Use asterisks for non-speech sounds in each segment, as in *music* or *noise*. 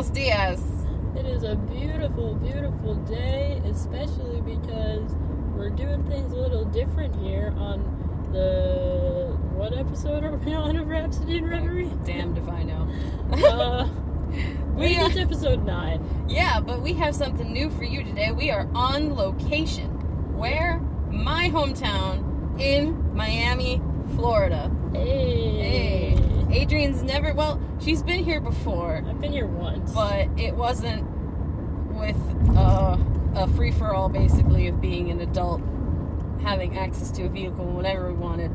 Buenos dias. It is a beautiful, beautiful day, especially because we're doing things a little different here on the what episode are we on of Rhapsody and Reverie? Damned if I know. Uh, *laughs* We it's episode nine. Yeah, but we have something new for you today. We are on location. Where? My hometown in Miami, Florida. Hey, Hey. Adrian's never, well, she's been here before, I've been here once. but it wasn't with uh, a free for all basically of being an adult, having access to a vehicle whenever we wanted,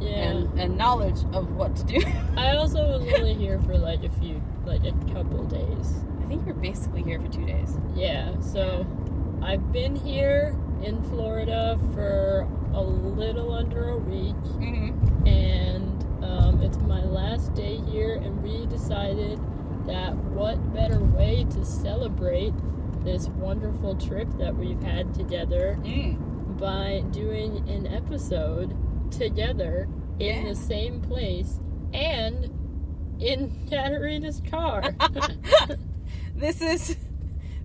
yeah, and, and knowledge of what to do. *laughs* I also was only here for like a few, like a couple days. I think you're basically here for two days. Yeah, so I've been here in Florida for a little under a week. Mm-hmm. and um, it's my last day here and we decided that what better way to celebrate this wonderful trip that we've had together Mm. by doing an episode together in Yeah. the same place and in *laughs* Katarina's car. *laughs* this is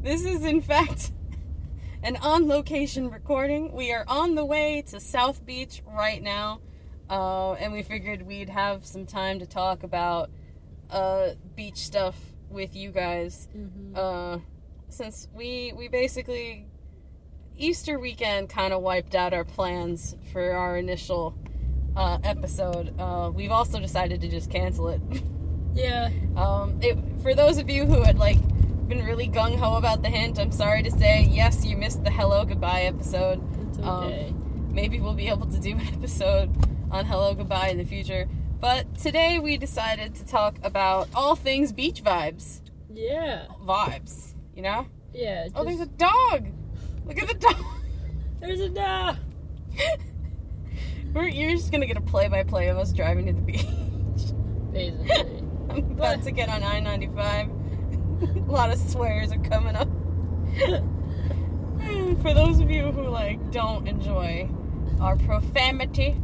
this is in fact an on location recording. We are on the way to South Beach right now. Uh, and we figured we'd have some time to talk about uh, beach stuff with you guys. Mhm. Uh, since we we basically Easter weekend kind of wiped out our plans for our initial uh, episode. Uh, we've also decided to just cancel it. *laughs* yeah, Um, it, for those of you who had like been really gung ho about the hint, I'm sorry to say, yes, you missed the hello goodbye episode. it's Um, okay. Maybe we'll be able to do an *laughs* episode on hello goodbye in the future. But today we decided to talk about all things beach vibes, yeah, vibes. You know? yeah. Oh, there's a dog. Look at the dog. *laughs* there's a dog. *laughs* We're, you're just gonna get a play-by-play of us driving to the beach. Basically. *laughs* I'm about But- to get on I-95. a lot of swears are coming up. Mm, For those of you who like don't enjoy our profanity,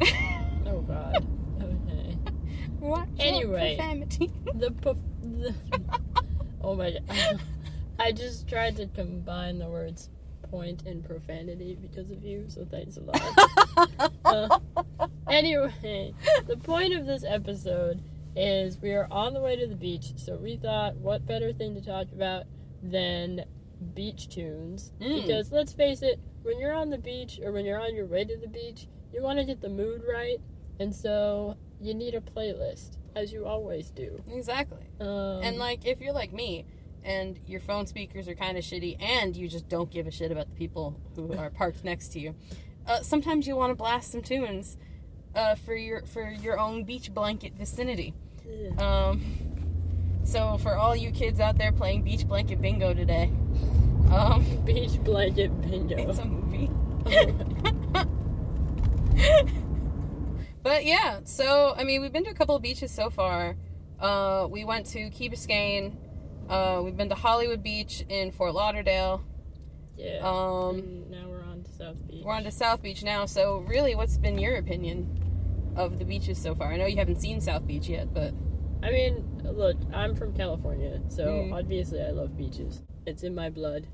*laughs* oh God. *laughs* Okay. your Anyway. profanity. the, po- the oh my god *laughs* i just tried to combine the words point and profanity because of you so thanks a lot Uh, anyway the point of this episode is we are on the way to the beach so we thought what better thing to talk about than beach tunes Mm. because let's face it when you're on the beach or when you're on your way to the beach you want to get the mood right and so you need a playlist as you always do exactly. um, And like, if you're like me, and your phone speakers are kind of shitty, and you just don't give a shit about the people who *laughs* are parked next to you, uh, sometimes you want to blast some tunes uh, for your for your own beach blanket vicinity. yeah. Um, so for all you kids out there playing beach blanket bingo today, um, beach blanket bingo. it's a movie. *laughs* *laughs* *laughs* But yeah, so I mean, we've been to a couple of beaches so far. Uh, we went to Key Biscayne. Uh, we've been to Hollywood Beach in Fort Lauderdale. yeah. Um, and now we're on to South Beach. we're on to South Beach now. So really, what's been your opinion of the beaches so far? I know you haven't seen South Beach yet, but I mean, look, I'm from California, so Mm. obviously I love beaches. It's in my blood.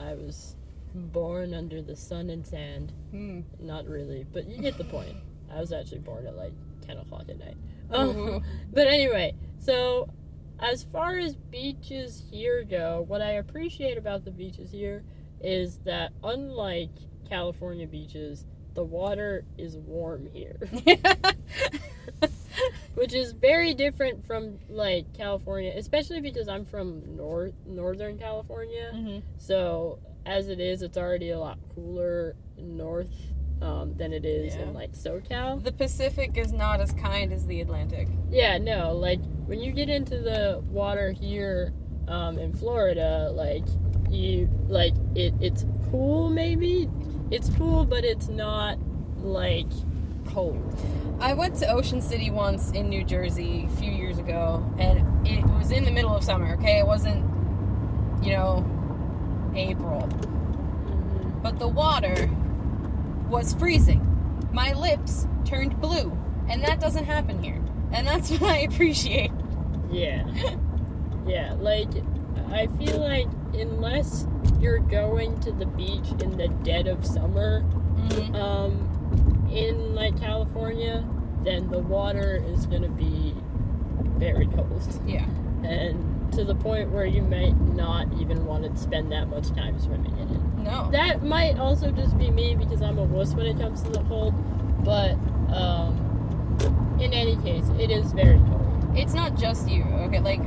I was born under the sun and sand. hmm. Not really, but you get the point. I was actually born at like 10 o'clock at night. *laughs* Um, but anyway, so as far as beaches here go, what I appreciate about the beaches here is that unlike California beaches, the water is warm here, *laughs* *laughs* which is very different from like California, especially because I'm from north northern California. Mhm. So as it is, it's already a lot cooler north um, than it is Yeah. in like SoCal. The Pacific is not as kind as the Atlantic. Yeah, no, like when you get into the water here um, in Florida, like you like it. It's cool, maybe. It's cool, but it's not like cold. I went to Ocean City once in New Jersey a few years ago, and it was in the middle of summer. Okay, it wasn't, you know, April, Mm-hmm. but the water was freezing. My lips turned blue, and that doesn't happen here, and that's *laughs* what I appreciate. Yeah, Yeah, like I feel like unless you're going to the beach in the dead of summer, Mhm. um, in like California, then the water is gonna be very cold, Yeah. and to the point where you might not even want to spend that much time swimming in it. No. That might also just be me because I'm a wuss when it comes to the cold, but um, in any case, it is very cold. it's not just you. Okay, like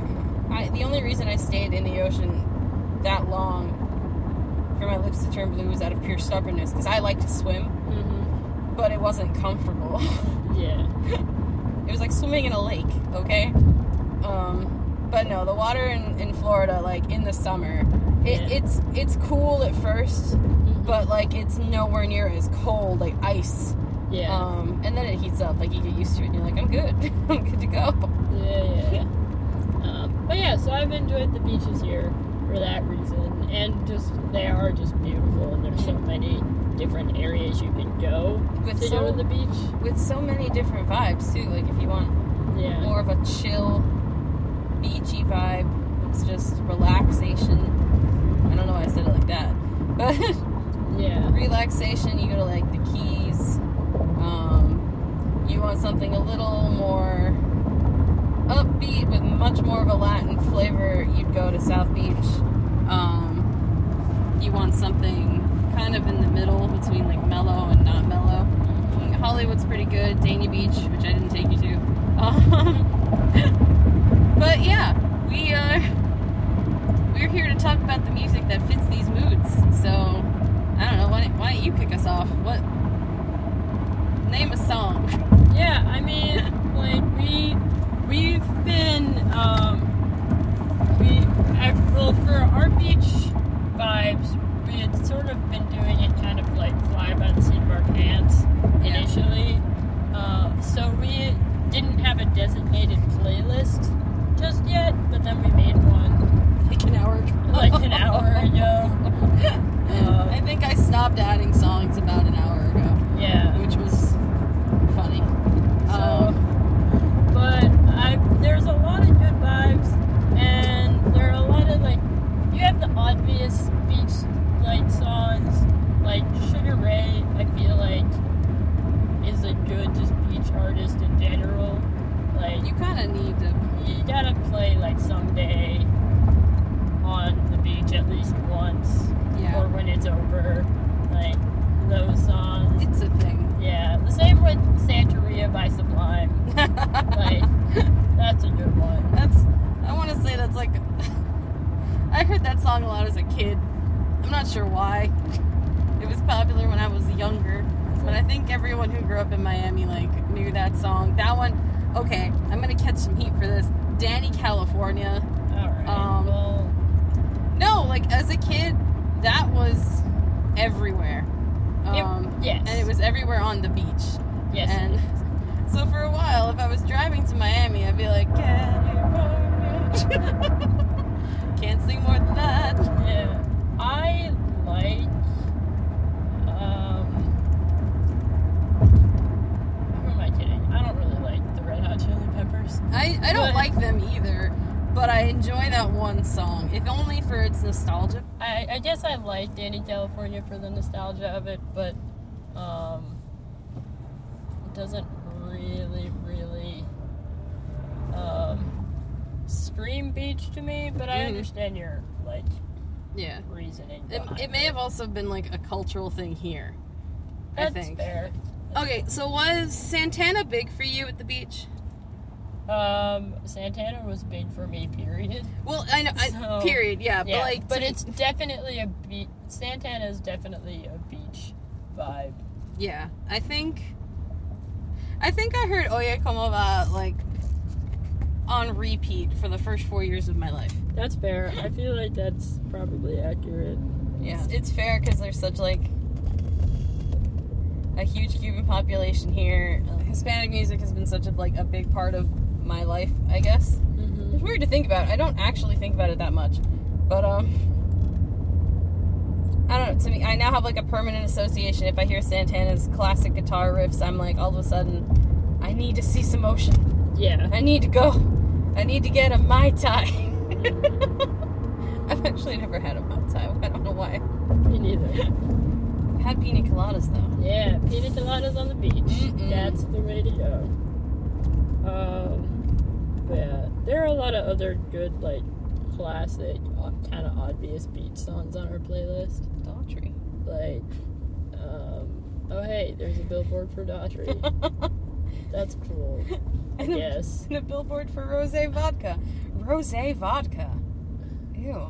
I, the only reason I stayed in the ocean that long for my lips to turn blue was out of pure stubbornness because I like to swim, hmm but it wasn't comfortable. *laughs* Yeah. it was like swimming in a lake. Okay. Um, but no, the water in, in Florida, like in the summer, it, Yeah. it's it's cool at first, Mhm. but like it's nowhere near as cold, like ice. yeah. Um, and then it heats up, like you get used to it, and you're like, I'm good, *laughs* I'm good to go. Yeah, yeah, yeah. Um, but yeah, so I've enjoyed the beaches here for that reason, and just they are just beautiful, and there's so many different areas you can go With to so go to the beach. with so many different vibes too. Like if you want Yeah, more of a chill, beachy vibe, it's just relaxation. I don't know why I said it like that, *laughs* but yeah, relaxation. You go to like the Keys. Um, you want something a little more upbeat with much more of a Latin flavor. You'd go to South Beach. Um, you want something kind of in the middle between like mellow and not mellow. Hollywood's pretty good. Dania Beach, which I didn't take you to. *laughs* Um, but yeah, we uh, *laughs* we're here to talk about the music that fits these moods. So I don't know. Why don't, why don't you kick us off? What name a song? yeah. I mean, *laughs* like we we've been um, we I, well for our beach vibes, we had sort of been doing it kind of like fly by the seat of our pants Yeah. initially. Uh, so we didn't have a designated playlist just yet, but then we made one Like an hour ago. like an hour ago. Uh, *laughs* I think I stopped adding songs about an hour ago, yeah. which was funny. So, Um, but I there's a lot of good vibes, and there are a lot of like you have the obvious beach like songs, like Sugar Ray. I feel like is a good just beach artist in general. Like you kind of need to. you gotta play like someday on the beach at least once, Yeah. or when it's over. Like those songs. It's a thing. Yeah, the same with Santeria by Sublime. *laughs* Like, that's a good one. That's. I want to say that's like. *laughs* I heard that song a lot as a kid. I'm not sure why. It was popular when I was younger, but I think everyone who grew up in Miami like knew that song. That one. Okay, I'm gonna catch some heat for this. Dani California. Alright. Um, well, No, like as a kid, that was everywhere. It- Um, yes. and it was everywhere on the beach. yes. and *laughs* so for a while, if I was driving to Miami, I'd be like, California. *laughs* Can't sing more than that. yeah. I like. Um. Who am I kidding? I don't really like the Red Hot Chili Peppers. I, I don't But- like them either, but I enjoy that one song, if only for its nostalgia. I, I guess I like Dani California for the nostalgia of it, but um, it doesn't really, really um, scream beach to me. But I Mhm. understand your like Yeah. reasoning. It, it may have also been like a cultural thing here. I think. fair. Okay, so was Santana big for you at the beach? Um, Santana was big for me. Period. Well, I know, I, So, period, yeah, yeah, but like, but it's definitely a beach. Santana is definitely a beach vibe. Yeah, I think. I think I heard Oye Como Va like on repeat for the first four years of my life. That's fair. I feel like that's probably accurate. Yeah, it's, it's fair because there's such like a huge Cuban population here. Uh, Hispanic music has been such a like a big part of my life. I guess Mm-hmm. it's weird to think about. I don't actually think about it that much, but um. I don't know. To me, I now have like a permanent association. If I hear Santana's classic guitar riffs, I'm like, all of a sudden, I need to see some motion. Yeah. I need to go. I need to get a mai tai. *laughs* I've actually never had a Mai Tai. I don't know why. Me neither. I had pina coladas though. Yeah, pina coladas on the beach. Mm-mm. That's the way to go. Um, yeah, there are a lot of other good, like, classic, kind of obvious beach songs on our playlist. Daughtry. Like, um, oh hey, there's a billboard for Daughtry. *laughs* That's cool. *laughs* And, a, and a billboard for rose vodka. Rose vodka. Ew. Yeah.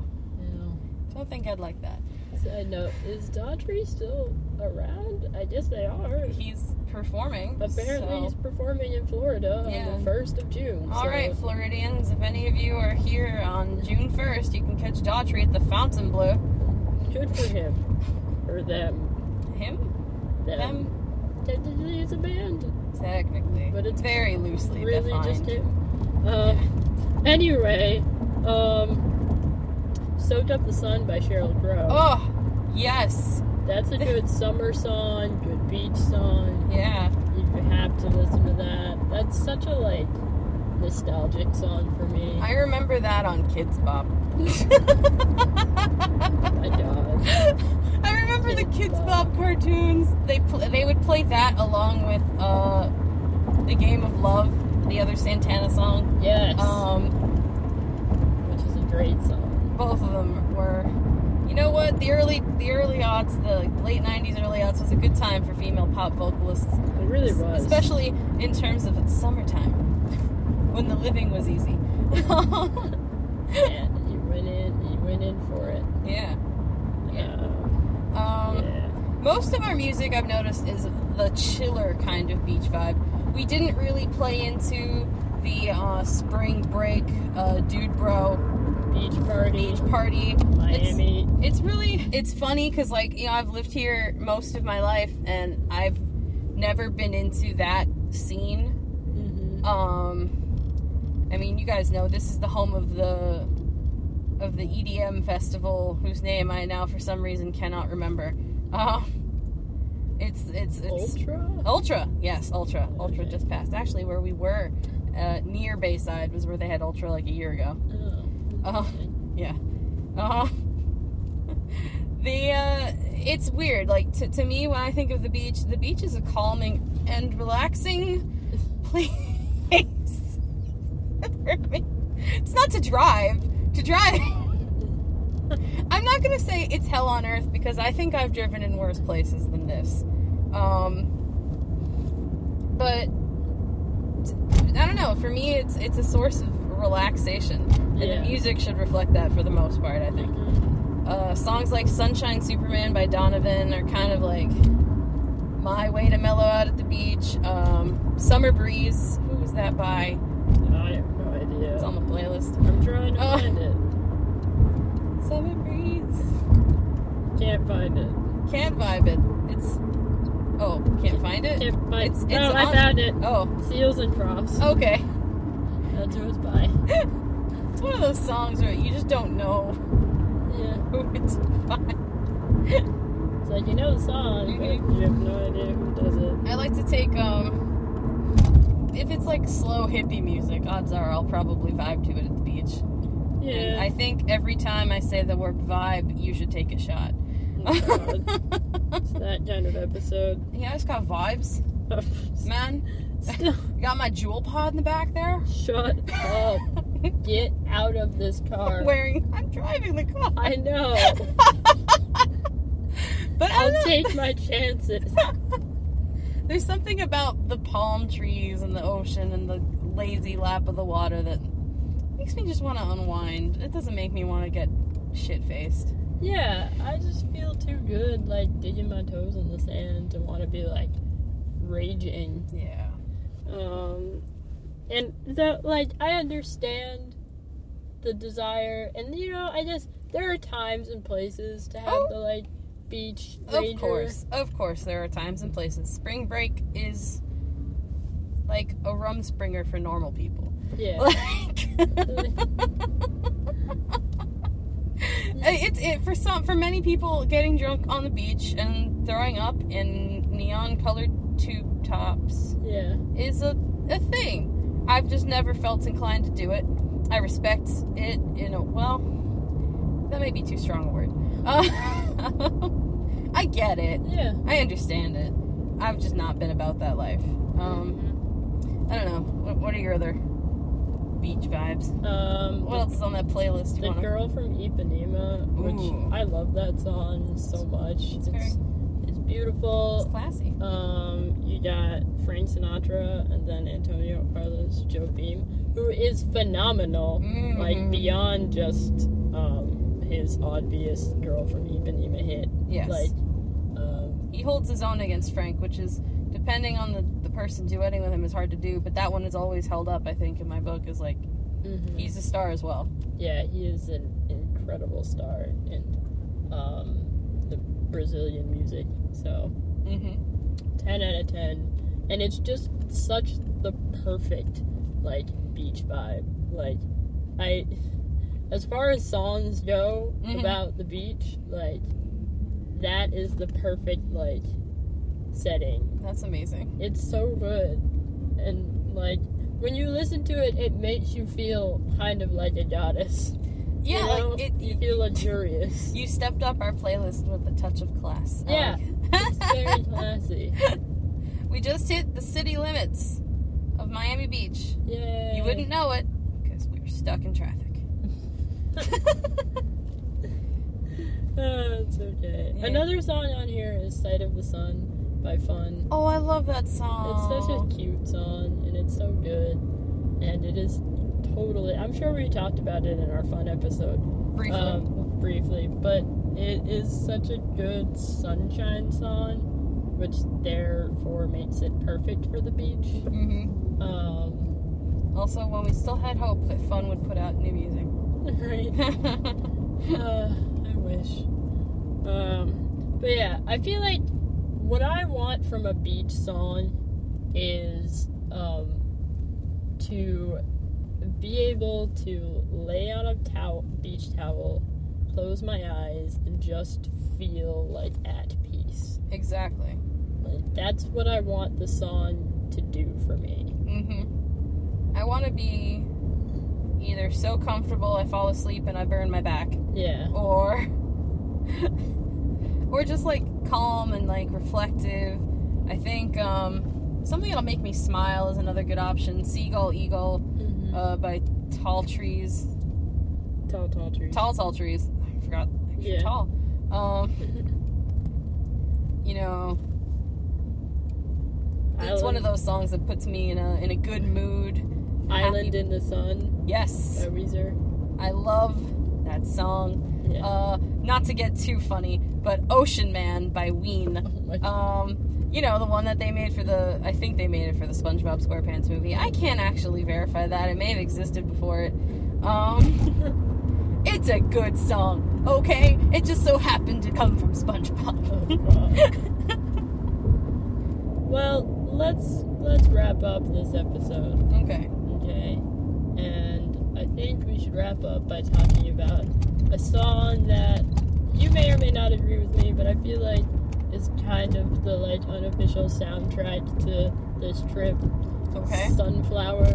Don't think I'd like that. Side note: Is Daughtry still around? I guess they are. He's performing. Apparently, so- he's performing in Florida Yeah. on the first of June. All so right, Floridians, if any of you are here on June 1st, you can catch Daughtry at the Fontainebleau. good for him or them. Him? Them. Them? Technically, it's a band. Technically. But it's very loosely Really, defined. just him. Uh, anyway, um, "Soaked Up the Sun" by Sheryl Crow. Oh, yes. That's a good summer song, good beach song. Yeah. You have to listen to that. That's such a like nostalgic song for me. I remember that on Kidz Bop. My God. *laughs* I remember the Kids Kidz Bop. Bop cartoons. They pl- they would play that along with uh, the Game of Love, the other Santana song. Yes, Um, which is a great song. both of them were. You know what? The early the early aughts, the late '90s, early aughts was a good time for female pop vocalists, It really was. especially in terms of summertime, *laughs* when the living was easy. and *laughs* you went in, you went in for it. yeah. Yeah. Um, yeah. Most of our music I've noticed is the chiller kind of beach vibe. We didn't really play into the uh, spring break uh, dude bro Beach party, beach party. Miami. It's, it's really it's funny because like you know I've lived here most of my life and I've never been into that scene. hmm Um, I mean you guys know this is the home of the of the EDM festival whose name I now for some reason cannot remember. Uh, it's it's it's Ultra. Ultra, yes, Ultra. Ultra Okay. just passed. Actually, where we were, uh, near Bayside, was where they had Ultra like a year ago. Oh, Uh-huh. Yeah. Uh, *laughs* the uh, it's weird. Like to, to me, when I think of the beach, the beach is a calming and relaxing *laughs* place. *laughs* It's not to drive. To drive. I'm not gonna say it's hell on earth because I think I've driven in worse places than this. Um, but I don't know. For me, it's it's a source of relaxation, and Yeah. the music should reflect that for the most part. I think Mhm. uh, songs like "Sunshine Superman" by Donovan are kind of like my way to mellow out at the beach. Um, "Summer Breeze," who was that by? I have no idea. It's on the playlist. I'm trying to Oh. find it. Summer Breeze. Can't find it. Can't vibe it. It's oh, can't find it. Can't find. It's- it's oh, I found it. Oh, Seals and Crofts. okay. It's by. *laughs* It's one of those songs where you just don't know Yeah. *laughs* who it's by. It's like you know the song, but you have no idea who does it. I like to take um if it's like slow hippie music, odds are I'll probably vibe to it at the beach. And Yeah. I think every time I say the word vibe, you should take a shot. Oh, God. *laughs* it's that kind of episode. yeah, I just got vibes, man. Still, Got my Juul pod in the back there. shut up. *laughs* Get out of this car. Wearing, I'm driving the car. I know. *laughs* but I'll know. take *laughs* my chances. There's something about the palm trees and the ocean and the lazy lap of the water that makes me just want to unwind. It doesn't make me want to get shit faced. Yeah, I just feel too good, like digging my toes in the sand to want to be like raging. Yeah. Um, and the like, I understand the desire, and you know, I just there are times and places to have Oh. the like beach. Of course. Of course, there are times and places. Spring break is like a rumspringa for normal people. Yeah. *laughs* Like *laughs* it's it for some for many people getting drunk on the beach and throwing up in neon colored tube tops yeah. is a, a thing. I've just never felt inclined to do it. I respect it in a well. That may be too strong a word. Uh, *laughs* I get it. Yeah. I understand it. I've just not been about that life. Um, I don't know. What, what are your other beach vibes? Um, What else is on that playlist? The wanna? girl from Ipanema, which Ooh. I love that song so much. It's, very- it's It's beautiful. classy. Um, you got Frank Sinatra and then Antonio Carlos Jobim, who is phenomenal. Like Mhm. beyond just um, his obvious girl from Ipanema hit. Yes. Like, um, he holds his own against Frank, which is depending on the, the person duetting with him is hard to do. But that one is always held up. I think in my book is like mhm. he's a star as well. yeah, he is an incredible star and. um, Brazilian music. So Mm-hmm. 10 out of 10 and it's just such the perfect like beach vibe like i as far as songs go Mhm. about the beach like that is the perfect like setting That's amazing. it's so good and like when you listen to it it makes you feel kind of like a goddess Yeah, you know? like it. you feel luxurious You stepped up our playlist with a touch of class. Yeah, like it's *laughs* very classy we just hit the city limits of Miami Beach. yeah You wouldn't know it because we were stuck in traffic. *laughs* Oh, it's okay. Yeah. Another song on here is Sight of the Sun by Fun. oh, I love that song. It's such a cute song and it's so good. And it is totally, I'm sure we talked about it in our Fun episode briefly. um, briefly, but it is such a good sunshine song, which therefore makes it perfect for the beach. hmm Um, Also, when we still had hope that Fun would put out new music. *laughs* right? *laughs* Uh, I wish. Um, but yeah, I feel like what I want from a beach song is um, to be able to lay on a towel, beach towel, close my eyes, and just feel like at peace. exactly. Like, that's what I want the song to do for me. hmm I want to be either so comfortable I fall asleep and I burn my back, Yeah. or *laughs* or just like calm and like reflective. I think um, something that'll make me smile is another good option. Seagull Eagle Mhm. Uh, by Tall Trees. tall, tall trees. Tall Tall Trees. I forgot. Yeah. Tall. Um, *laughs* you know, it's one of those songs that puts me in a in a good mood. Island happy- in the Sun Yes, by Weezer. I love that song. Yeah. Uh, not to get too funny, but Ocean Man by Ween. *laughs* oh my God. Um, you know, the one that they made for the, I think they made it for the SpongeBob SquarePants movie. I can't actually verify that. It may have existed before it. Um, *laughs* it's a good song, okay? It just so happened to come from SpongeBob. *laughs* well, let's let's wrap up this episode, okay. okay? And I think we should wrap up by talking about a song that you may or may not agree with me, but I feel like is kind of the like unofficial soundtrack to this trip. Okay. Sunflower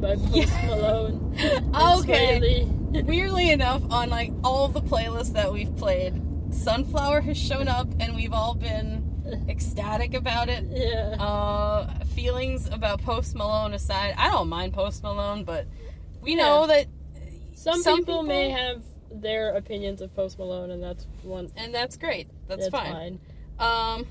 by Post Yeah. Malone. *laughs* Okay. *laughs* Weirdly enough, on like all of the playlists that we've played, Sunflower has shown up and we've all been *laughs* ecstatic about it. yeah. Uh, feelings about Post Malone aside, I don't mind Post Malone, but we Yeah. know that some, some people, may have their opinions of Post Malone, and that's one. and that's great. That's, That's fine. fine. Um,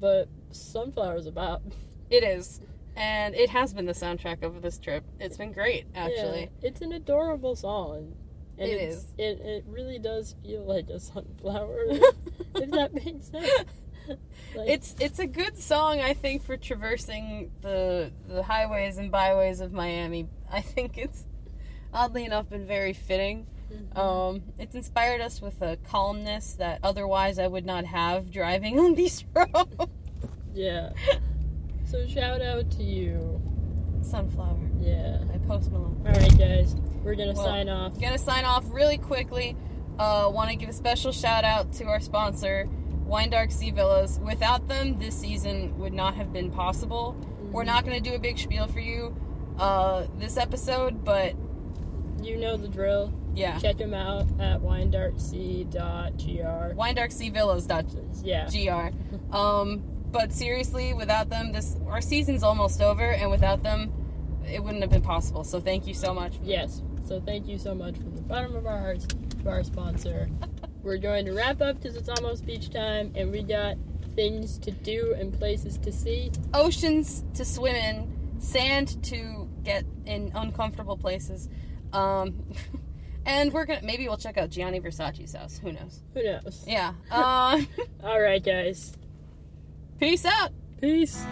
But Sunflower's about. it is, and it has been the soundtrack of this trip. It's been great, actually. Yeah, it's an adorable song. And It it's. It, it really does feel like a sunflower, *laughs* if that makes sense. *laughs* Like, It's it's a good song, I think, for traversing the the highways and byways of Miami. I think it's oddly enough been very fitting. Mhm. Um, it's inspired us with a calmness that otherwise I would not have driving on *laughs* these roads. yeah. So shout out to you. Sunflower Yeah. by Post Malone. All right, guys. We're gonna Well, sign off. Gonna sign off really quickly. Uh, Want to give a special shout out to our sponsor, Wine Dark Sea Villas. Without them, this season would not have been possible. We're not gonna do a big spiel for you uh, this episode, but you know the drill. Yeah. Check them out at winedarksea.gr. WineDarkSeaVillas.gr. Yeah. Um, but seriously, without them, this our season's almost over, and without them, it wouldn't have been possible. So thank you so much. Yes. So thank you so much from the bottom of our hearts to our sponsor. *laughs* We're going to wrap up because it's almost beach time, and we got things to do and places to see. Oceans to swim in, sand to get in uncomfortable places. Um, *laughs* and we're gonna maybe we'll check out Gianni Versace's house. Who knows? Who knows? Yeah. Uh, *laughs* All right, guys. *laughs* peace out. Peace.